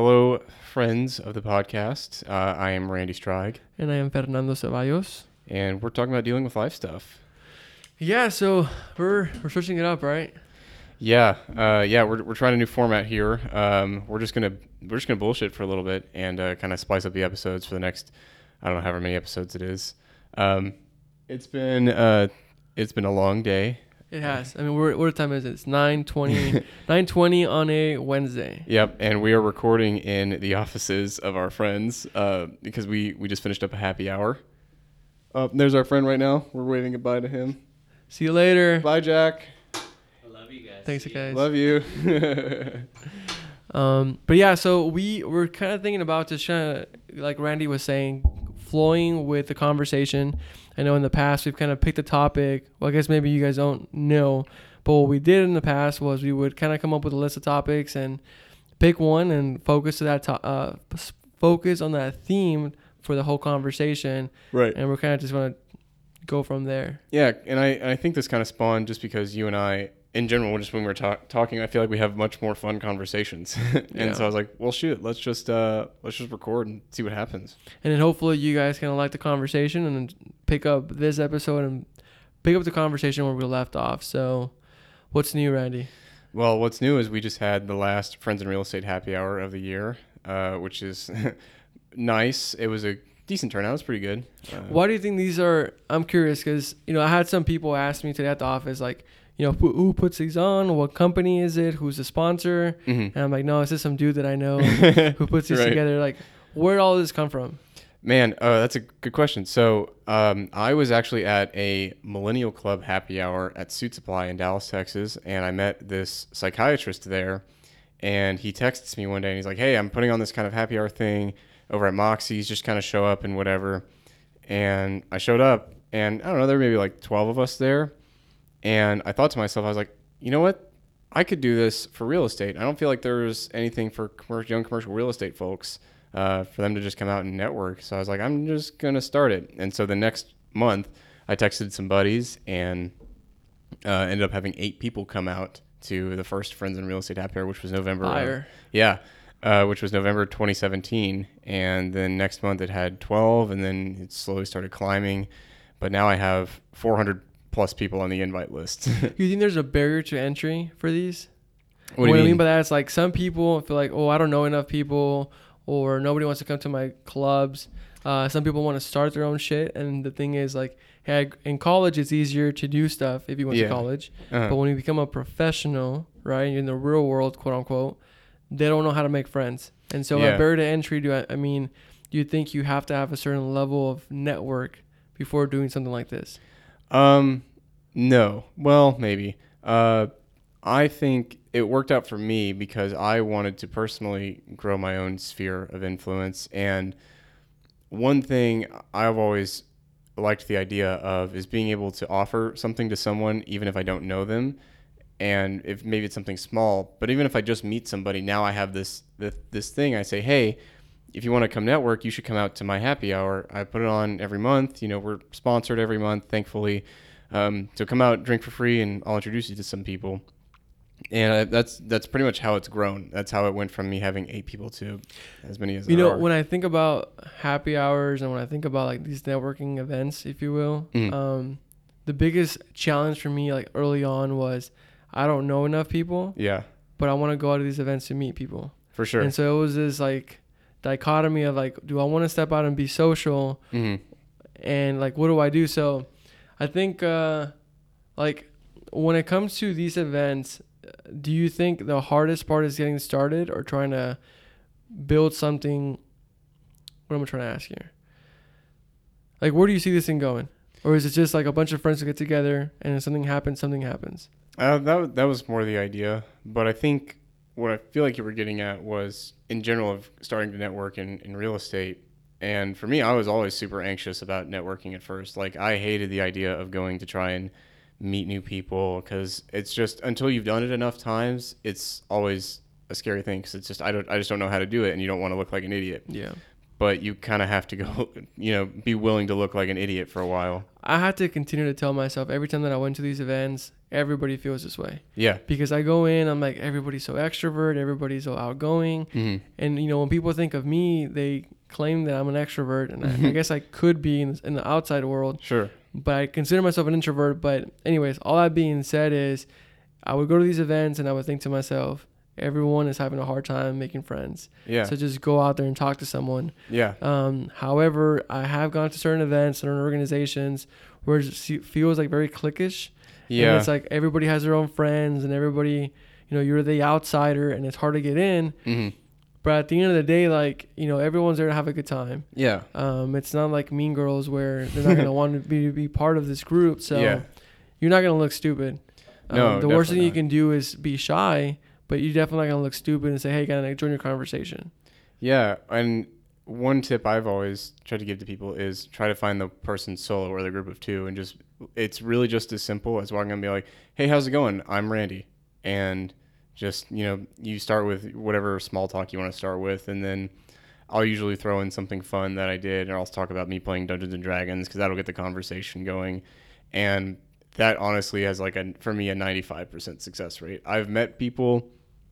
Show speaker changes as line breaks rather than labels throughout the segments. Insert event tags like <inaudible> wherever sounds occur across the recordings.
Hello, friends of the podcast. Uh, I am Randy Strige,
And I am Fernando Ceballos.
and we're talking about dealing with life stuff.
Yeah, so we're we're switching it up, right?
Yeah, uh, yeah, we're, we're trying a new format here. Um, we're just gonna we're just gonna bullshit for a little bit and uh, kind of spice up the episodes for the next I don't know however many episodes it is. Um, it's been uh, it's been a long day.
It has. I mean, we're, what time is it? It's 9:20 9:20 <laughs> on a Wednesday.
Yep, and we are recording in the offices of our friends uh, because we we just finished up a happy hour. Uh, there's our friend right now. We're waving goodbye to him.
See you later.
Bye, Jack.
I love you guys.
Thanks,
See
guys.
Love you. <laughs>
Um, but yeah, so we were kind of thinking about just trying to, like Randy was saying, flowing with the conversation. I know in the past we've kind of picked a topic. Well, I guess maybe you guys don't know, but what we did in the past was we would kind of come up with a list of topics and pick one and focus to that to- uh, focus on that theme for the whole conversation,
right.
and we're kind of just want to go from there.
Yeah, and I, I think this kind of spawned just because you and I, in general, just when we're ta- talking, I feel like we have much more fun conversations. <laughs> and
Yeah.
so I was like, well, shoot, let's just uh, let's just record and see what happens.
And then hopefully you guys kind of like the conversation and pick up this episode and pick up the conversation where we left off. So, what's new, Randy?
Well, what's new is we just had the last Friends in Real Estate happy hour of the year, uh, which is <laughs> nice. It was a decent turnout. It's pretty good. Uh,
Why do you think these are? I'm curious because you know I had some people ask me today at the office like, you know, who, who puts these on? What company is it? Who's the sponsor?
mhm.
And I'm like, no, it's just some dude that I know <laughs> who puts these
Right.
together. Like, where did all this come from?
Man, uh, that's a good question. So, um, I was actually at a Millennial Club happy hour at Suitsupply in Dallas, Texas, and I met this psychiatrist there. And he texts me one day and he's like, Hey, I'm putting on this kind of happy hour thing over at Moxie's, just kind of show up and whatever. And I showed up, and I don't know, there were maybe like 12 of us there. And I thought to myself, I was like, You know what? I could do this for real estate. I don't feel like there's anything for commercial, young commercial real estate folks uh, for them to just come out and network. So I was like, I'm just gonna start it. And so the next month, I texted some buddies and uh, ended up having eight people come out to the first Friends in Real Estate Happy Hour, which was November. of-
Fire.
yeah, uh, which was November 2017. And then next month it had 12, and then it slowly started climbing. But now I have 400 plus people on the invite list. <laughs>
You think there's a barrier to entry for these?
what do you
I
mean?
mean by that is like some people feel like, oh, I don't know enough people, or nobody wants to come to my clubs. Uh, some people want to start their own shit, and the thing is like, hey, in college it's easier to do stuff if you went
Yeah.
to college,
Uh-huh.
but when you become a professional, right, in the real world, quote unquote, they don't know how to make friends, and so
Yeah.
a barrier to entry. Do I, I mean, do you think you have to have a certain level of network before doing something like this?
Um, no. Well, maybe. Uh, I think it worked out for me because I wanted to personally grow my own sphere of influence. And one thing I've always liked the idea of is being able to offer something to someone, even if I don't know them. And if maybe it's something small, but even if I just meet somebody, now I have this this, this thing. I say, hey, if you want to come network, you should come out to my happy hour. I put it on every month. You know, we're sponsored every month, thankfully. Um, so come out, drink for free, and I'll introduce you to some people. And uh, that's that's pretty much how it's grown. That's how it went from me having eight people to as many as
You know,
are.
when I think about happy hours and when I think about like these networking events, if you will,
Mhm.
um, the biggest challenge for me like early on was I don't know enough people,
yeah,
but I want to go out to these events to meet people.
for sure.
And so it was this like dichotomy of like, do I want to step out and be social,
hmm
and like what do I do? So I think uh, like when it comes to these events, do you think the hardest part is getting started or trying to build something? What am I trying to ask here? Like, where do you see this thing going? Or is it just like a bunch of friends who get together and if something happens, something happens?
Uh, that that was more the idea, but I think what I feel like you were getting at was in general of starting to network in, in real estate. And for me, I was always super anxious about networking at first. Like I hated the idea of going to try and meet new people because it's just until you've done it enough times, it's always a scary thing because it's just I don't I just don't know how to do it, and you don't want to look like an idiot.
Yeah.
But you kind of have to go, <laughs> you know, be willing to look like an idiot for a while.
I had to continue to tell myself every time that I went to these events, everybody feels this way
Yeah.
because I go in, I'm like everybody's so extrovert, everybody's so outgoing,
hmm
and you know when people think of me, they claim that I'm an extrovert, and I, I <laughs> guess I could be in, in the outside world,
Sure.
but I consider myself an introvert. But anyways, all that being said is, I would go to these events and I would think to myself, everyone is having a hard time making friends,
Yeah.
so just go out there and talk to someone.
yeah.
Um, however, I have gone to certain events, certain organizations where it feels like very cliquish.
Yeah.
And it's like everybody has their own friends and everybody, you know, you're the outsider and it's hard to get in.
hmm
But at the end of the day, like, you know, everyone's there to have a good time.
Yeah.
Um, it's not like Mean Girls where they're not going <laughs> to want to be, be part of this group. So
Yeah.
you're not going to look stupid. Um,
No,
the worst thing
definitely
you can do is be shy, but you're definitely not to look stupid and say, hey, I join your conversation?
Yeah, and one tip I've always tried to give to people is try to find the person solo or the group of two, and just it's really just as simple as walking up and be like, "Hey, how's it going? I'm Randy," and just you know you start with whatever small talk you want to start with, and then I'll usually throw in something fun that I did, or I'll talk about me playing Dungeons and Dragons because that'll get the conversation going, and that honestly has like a for me a 95% success rate. I've met people,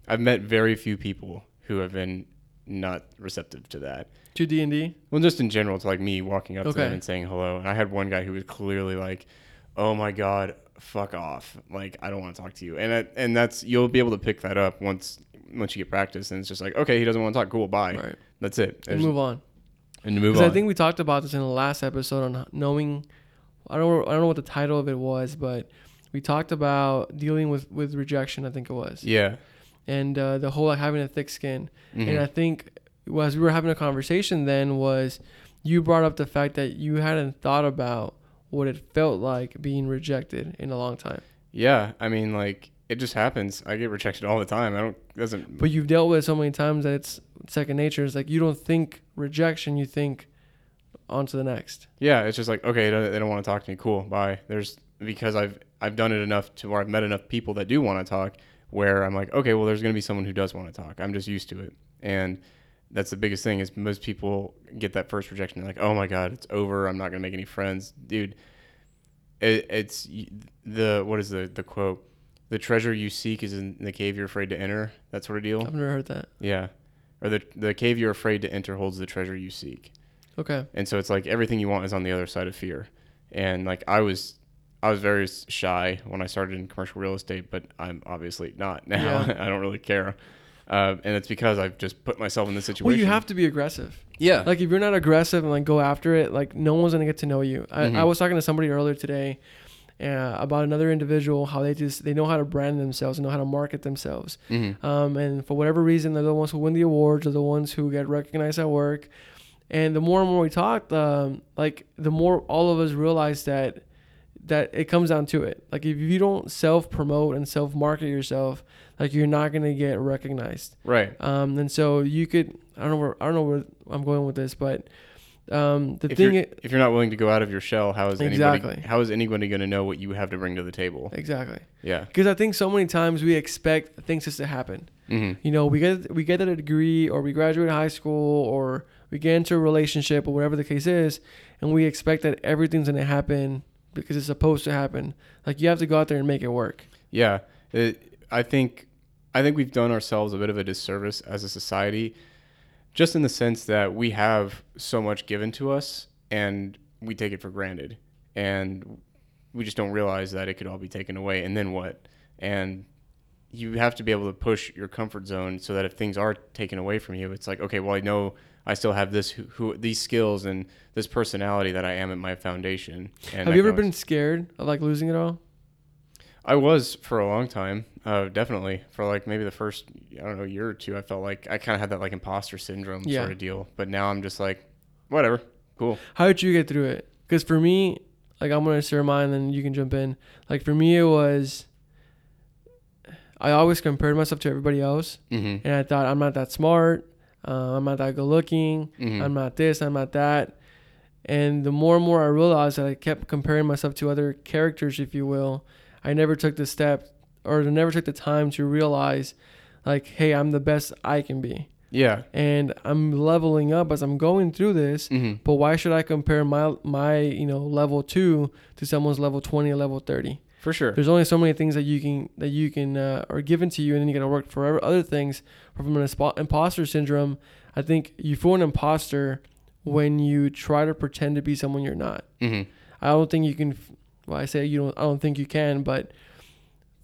I've met very few people who have been not receptive to that.
To D&D?
Well, just in general, to like me walking up to them and saying hello. And I had one guy who was clearly like, "Oh my god, fuck off! Like I don't want to talk to you." And and that's you'll be able to pick that up once once you get practice. And it's just like, okay, he doesn't want to talk. Cool, bye.
Right.
That's it.
And move on.
and move
Because
on.
I think we talked about this in the last episode on knowing. I don't. I don't know what the title of it was, but we talked about dealing with with rejection. I think it was,
yeah.
And uh, the whole like, having a thick skin.
Mhm.
And I think well, as we were having a conversation, then was you brought up the fact that you hadn't thought about what it felt like being rejected in a long time,
yeah. I mean, like it just happens. I get rejected all the time. I don't doesn't.
but you've dealt with it so many times that it's second nature. It's like you don't think rejection, you think on to the next.
Yeah, it's just like okay, they don't, they don't want to talk to me. Cool, bye. There's because I've I've done it enough to where I've met enough people that do want to talk. Where I'm like, okay, well, there's gonna be someone who does want to talk. I'm just used to it, and that's the biggest thing is most people get that first rejection. They're like, oh my god, it's over. I'm not gonna make any friends, dude. It, it's the what is the the quote? The treasure you seek is in the cave you're afraid to enter. That sort of deal.
I've never heard that.
Yeah, or the the cave you're afraid to enter holds the treasure you seek.
Okay.
And so it's like everything you want is on the other side of fear. And like I was I was very shy when I started in commercial real estate, but I'm obviously not <laughs> now.
Yeah.
I don't really care. Uh, and it's because I've just put myself in this situation.
Well, you have to be aggressive.
Yeah.
Like if you're not aggressive and like go after it, like no one's gonna get to know you. I, I
Mhm.
was talking to somebody earlier today uh, about another individual, how they just they know how to brand themselves, and know how to market themselves.
hmm
Um, and for whatever reason, they're the ones who win the awards, they're the ones who get recognized at work. And the more and more we talked, um, like the more all of us realize that that it comes down to it. Like if you don't self promote and self market yourself, like you're not gonna get recognized.
Right.
Um, and so you could I don't know where I don't know where I'm going with this, but um, the
If
thing
you're,
i-
if you're not willing to go out of your shell, how is
Exactly.
anybody how is anybody going to know what you have to bring to the table?
exactly
Yeah.
because I think so many times we expect things just to happen.
hmm
You know, we get we get a degree or we graduate high school or we get into a relationship or whatever the case is, and we expect that everything's gonna happen because it's supposed to happen. Like you have to go out there and make it work.
Yeah, it, I think I think we've done ourselves a bit of a disservice as a society, just in the sense that we have so much given to us and we take it for granted, and we just don't realize that it could all be taken away. And then what? And you have to be able to push your comfort zone so that if things are taken away from you, it's like okay, well I know I still have this who, who these skills and this personality that I am at my foundation. And
have you ever
always-
been scared of like losing it all?
I was for a long time, uh, definitely for like maybe the first I don't know year or two. I felt like I kind of had that like imposter syndrome
Yeah.
sort of deal. But now I'm just like, whatever, cool.
How did you get through it? Because for me, like I'm gonna share mine, then you can jump in. Like for me, it was I always compared myself to everybody else,
Mm-hmm.
and I thought I'm not that smart, uh, I'm not that good looking,
Mhm.
I'm not this, I'm not that. And the more and more I realized that I kept comparing myself to other characters, if you will, I never took the step or never took the time to realize, like, hey, I'm the best I can be.
Yeah.
and I'm leveling up as I'm going through this.
hmm
But why should I compare my my you know level two to someone's level twenty or level thirty?
For sure.
There's only so many things that you can that you can uh, are given to you, and then you got to work for other things. From an imposter syndrome, I think you feel an imposter when you try to pretend to be someone you're not.
hmm
I don't think you can. Well, I say you don't. I don't think you can, but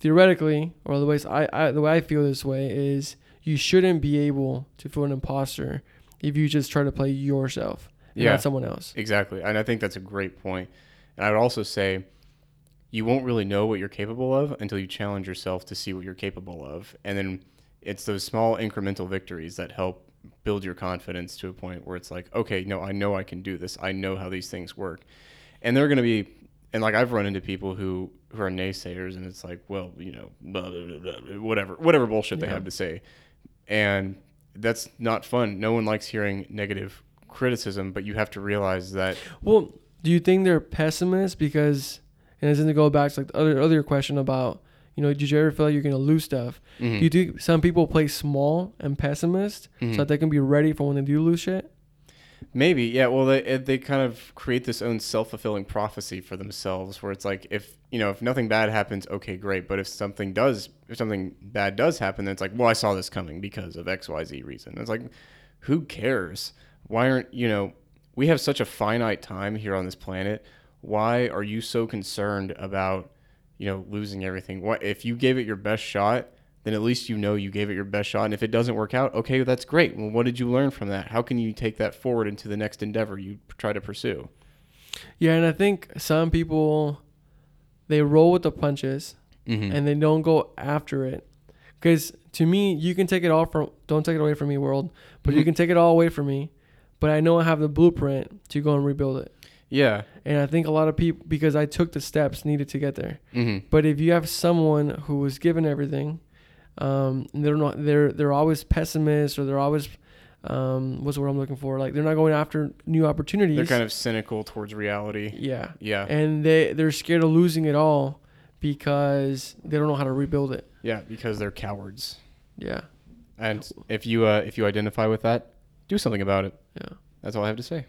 theoretically, or the ways I, I the way I feel this way is you shouldn't be able to feel an imposter if you just try to play yourself, and
Yeah.
not someone else.
Exactly. And I think that's a great point. And I would also say you won't really know what you're capable of until you challenge yourself to see what you're capable of. And then it's those small incremental victories that help build your confidence to a point where it's like, okay, no, I know I can do this. I know how these things work. And they're going to be and like I've run into people who who are naysayers and it's like, well, you know, blah, blah, blah, blah, whatever whatever bullshit they have to say. And that's not fun. No one likes hearing negative criticism, but you have to realize that
Well, do you think they're pessimists because, and it's to go back to like the other other question about, you know, did you ever feel like you're gonna lose stuff?
Mhm.
Do you think some people play small and pessimist
Mhm.
so that they can be ready for when they do lose shit?
Maybe, yeah. Well, they they kind of create this own self fulfilling prophecy for themselves, where it's like if you know if nothing bad happens, okay, great. But if something does, if something bad does happen, then it's like, well, I saw this coming because of X Y Z reason. It's like, who cares? Why aren't you know? We have such a finite time here on this planet. Why are you so concerned about you know losing everything? What if you gave it your best shot? Then at least you know you gave it your best shot. And if it doesn't work out, okay, that's great. Well, what did you learn from that? How can you take that forward into the next endeavor you try to pursue?
Yeah, and I think some people they roll with the punches
Mm-hmm.
and they don't go after it. Because to me, you can take it all from don't take it away from me, world, but you
Mhm.
can take it all away from me. But I know I have the blueprint to go and rebuild it.
Yeah.
And I think a lot of people because I took the steps needed to get there.
Mm-hmm.
But if you have someone who was given everything, um, they're not they're they're always pessimists or they're always um, what's the word I'm looking for? Like they're not going after new opportunities.
They're kind of cynical towards reality.
yeah,
Yeah.
and they they're scared of losing it all because they don't know how to rebuild it.
Yeah, because they're cowards.
Yeah,
And if you uh, if you identify with that, do something about it.
yeah.
That's all I have to say.